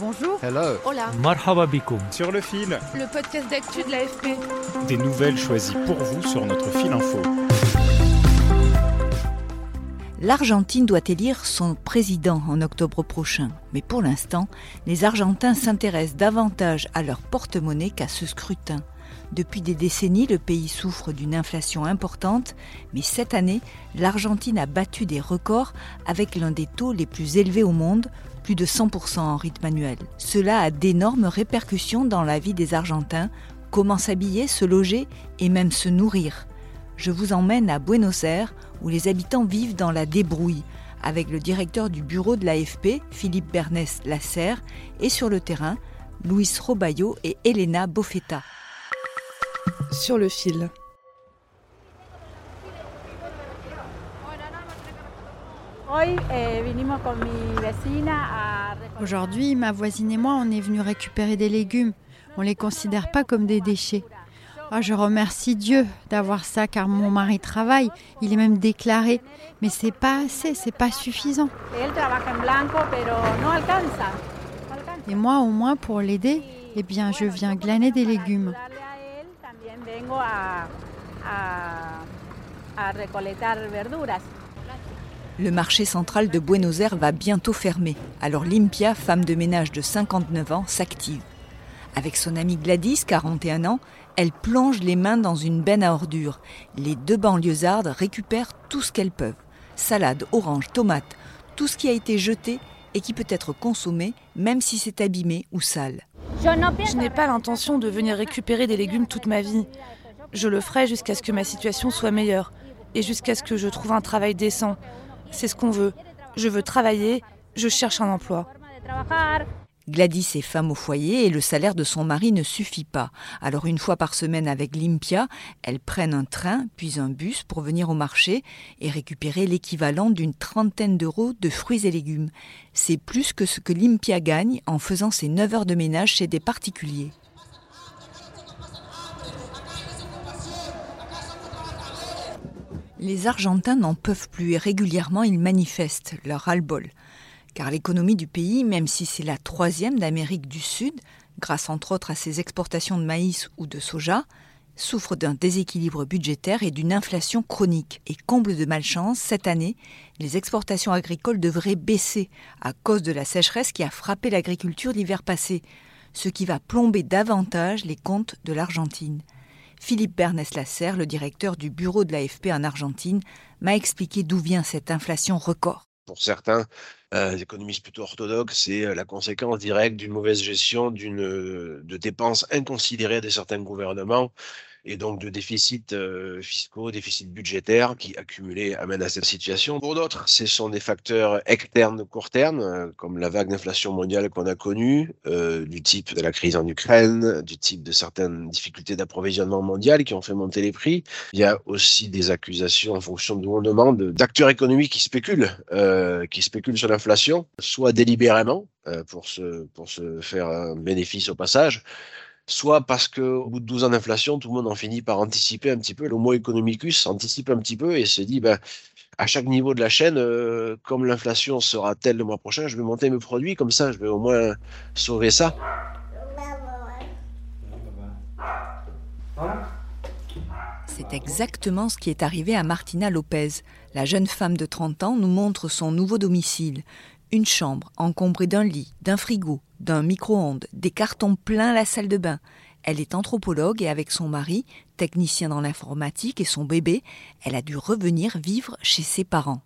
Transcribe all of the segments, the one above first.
Bonjour. Hello. Hola. Marhaba bikoum. Sur le fil. Le podcast d'actu de l'AFP. Des nouvelles choisies pour vous sur notre fil info. L'Argentine doit élire son président en octobre prochain. Mais pour l'instant, les Argentins s'intéressent davantage à leur porte-monnaie qu'à ce scrutin. Depuis des décennies, le pays souffre d'une inflation importante, mais cette année, l'Argentine a battu des records avec l'un des taux les plus élevés au monde, plus de 100% en rythme annuel. Cela a d'énormes répercussions dans la vie des Argentins, comment s'habiller, se loger et même se nourrir. Je vous emmène à Buenos Aires, où les habitants vivent dans la débrouille, avec le directeur du bureau de l'AFP, Philippe Bernès Lasserre, et sur le terrain, Luis Robayo et Elena Boffetta. Sur le fil. Aujourd'hui, ma voisine et moi, on est venus récupérer des légumes. On les considère pas comme des déchets. Oh, je remercie Dieu d'avoir ça car mon mari travaille, il est même déclaré, mais c'est pas assez, c'est pas suffisant. Et moi au moins pour l'aider, eh bien je viens glaner des légumes. Le marché central de Buenos Aires va bientôt fermer, alors Limpia, femme de ménage de 59 ans, s'active. Avec son amie Gladys, 41 ans, elle plonge les mains dans une benne à ordures. Les deux banlieusardes récupèrent tout ce qu'elles peuvent. Salade, oranges, tomates, tout ce qui a été jeté et qui peut être consommé même si c'est abîmé ou sale. Je n'ai pas l'intention de venir récupérer des légumes toute ma vie. Je le ferai jusqu'à ce que ma situation soit meilleure et jusqu'à ce que je trouve un travail décent. C'est ce qu'on veut. Je veux travailler, je cherche un emploi. Gladys est femme au foyer et le salaire de son mari ne suffit pas. Alors une fois par semaine avec Limpia, elles prennent un train puis un bus pour venir au marché et récupérer l'équivalent d'une trentaine d'euros de fruits et légumes. C'est plus que ce que Limpia gagne en faisant ses 9 heures de ménage chez des particuliers. Les Argentins n'en peuvent plus et régulièrement ils manifestent leur ras-le-bol car l'économie du pays, même si c'est la troisième d'Amérique du Sud, grâce entre autres à ses exportations de maïs ou de soja, souffre d'un déséquilibre budgétaire et d'une inflation chronique. Et comble de malchance, cette année, les exportations agricoles devraient baisser à cause de la sécheresse qui a frappé l'agriculture l'hiver passé, ce qui va plomber davantage les comptes de l'Argentine. Philippe Bernès Lasserre, le directeur du bureau de l'AFP en Argentine, m'a expliqué d'où vient cette inflation record. Pour certains euh, économistes plutôt orthodoxes, c'est euh, la conséquence directe d'une mauvaise gestion euh, de dépenses inconsidérées de certains gouvernements et donc de déficits euh, fiscaux, déficits budgétaires qui accumulés amènent à cette situation. Pour d'autres, ce sont des facteurs externes court terme, euh, comme la vague d'inflation mondiale qu'on a connue, euh, du type de la crise en Ukraine, du type de certaines difficultés d'approvisionnement mondial qui ont fait monter les prix. Il y a aussi des accusations en fonction de on demande d'acteurs économiques qui spéculent, euh, qui spéculent sur l'inflation, soit délibérément euh, pour se pour se faire un bénéfice au passage soit parce qu'au bout de 12 ans d'inflation, tout le monde en finit par anticiper un petit peu. L'homo economicus anticipe un petit peu et se dit, ben, à chaque niveau de la chaîne, euh, comme l'inflation sera telle le mois prochain, je vais monter mes produits, comme ça, je vais au moins sauver ça. C'est exactement ce qui est arrivé à Martina Lopez. La jeune femme de 30 ans nous montre son nouveau domicile. Une chambre encombrée d'un lit, d'un frigo, d'un micro-ondes, des cartons pleins la salle de bain. Elle est anthropologue et avec son mari, technicien dans l'informatique et son bébé, elle a dû revenir vivre chez ses parents.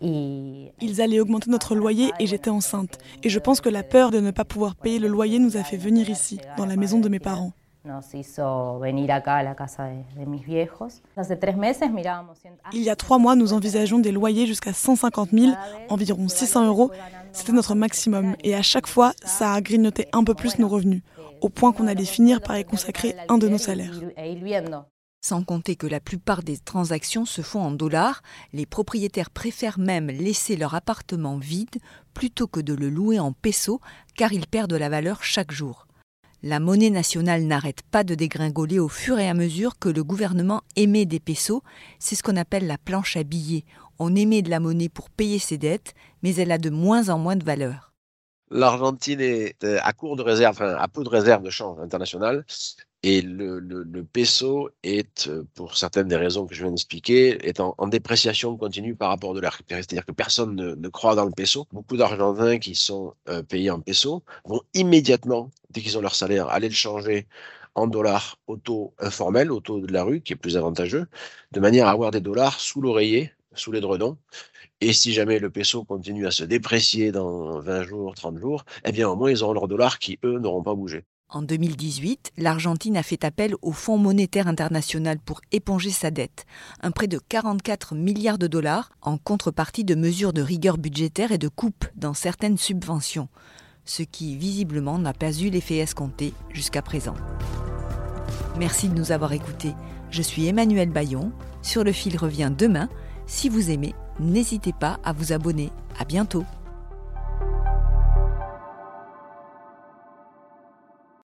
Ils allaient augmenter notre loyer et j'étais enceinte. Et je pense que la peur de ne pas pouvoir payer le loyer nous a fait venir ici, dans la maison de mes parents. Il y a trois mois, nous envisageons des loyers jusqu'à 150 000, environ 600 euros. C'était notre maximum. Et à chaque fois, ça a grignoté un peu plus nos revenus, au point qu'on allait finir par y consacrer un de nos salaires. Sans compter que la plupart des transactions se font en dollars, les propriétaires préfèrent même laisser leur appartement vide plutôt que de le louer en pesos car ils perdent de la valeur chaque jour. La monnaie nationale n'arrête pas de dégringoler au fur et à mesure que le gouvernement émet des pesos. C'est ce qu'on appelle la planche à billets. On émet de la monnaie pour payer ses dettes, mais elle a de moins en moins de valeur. L'Argentine est euh, à court de réserve, à peu de réserve de change international. Et le, le, le, peso est, euh, pour certaines des raisons que je viens d'expliquer, est en, en, dépréciation continue par rapport de l'air. C'est-à-dire que personne ne, ne, croit dans le peso. Beaucoup d'Argentins qui sont euh, payés en peso vont immédiatement, dès qu'ils ont leur salaire, aller le changer en dollars au taux informel, au taux de la rue, qui est plus avantageux, de manière à avoir des dollars sous l'oreiller, sous les dredons. Et si jamais le peso continue à se déprécier dans 20 jours, 30 jours, eh bien au moins ils auront leurs dollars qui, eux, n'auront pas bougé. En 2018, l'Argentine a fait appel au Fonds monétaire international pour éponger sa dette, un prêt de 44 milliards de dollars en contrepartie de mesures de rigueur budgétaire et de coupes dans certaines subventions, ce qui visiblement n'a pas eu l'effet escompté jusqu'à présent. Merci de nous avoir écoutés. Je suis Emmanuel Bayon. Sur le fil revient demain. Si vous aimez, n'hésitez pas à vous abonner. À bientôt.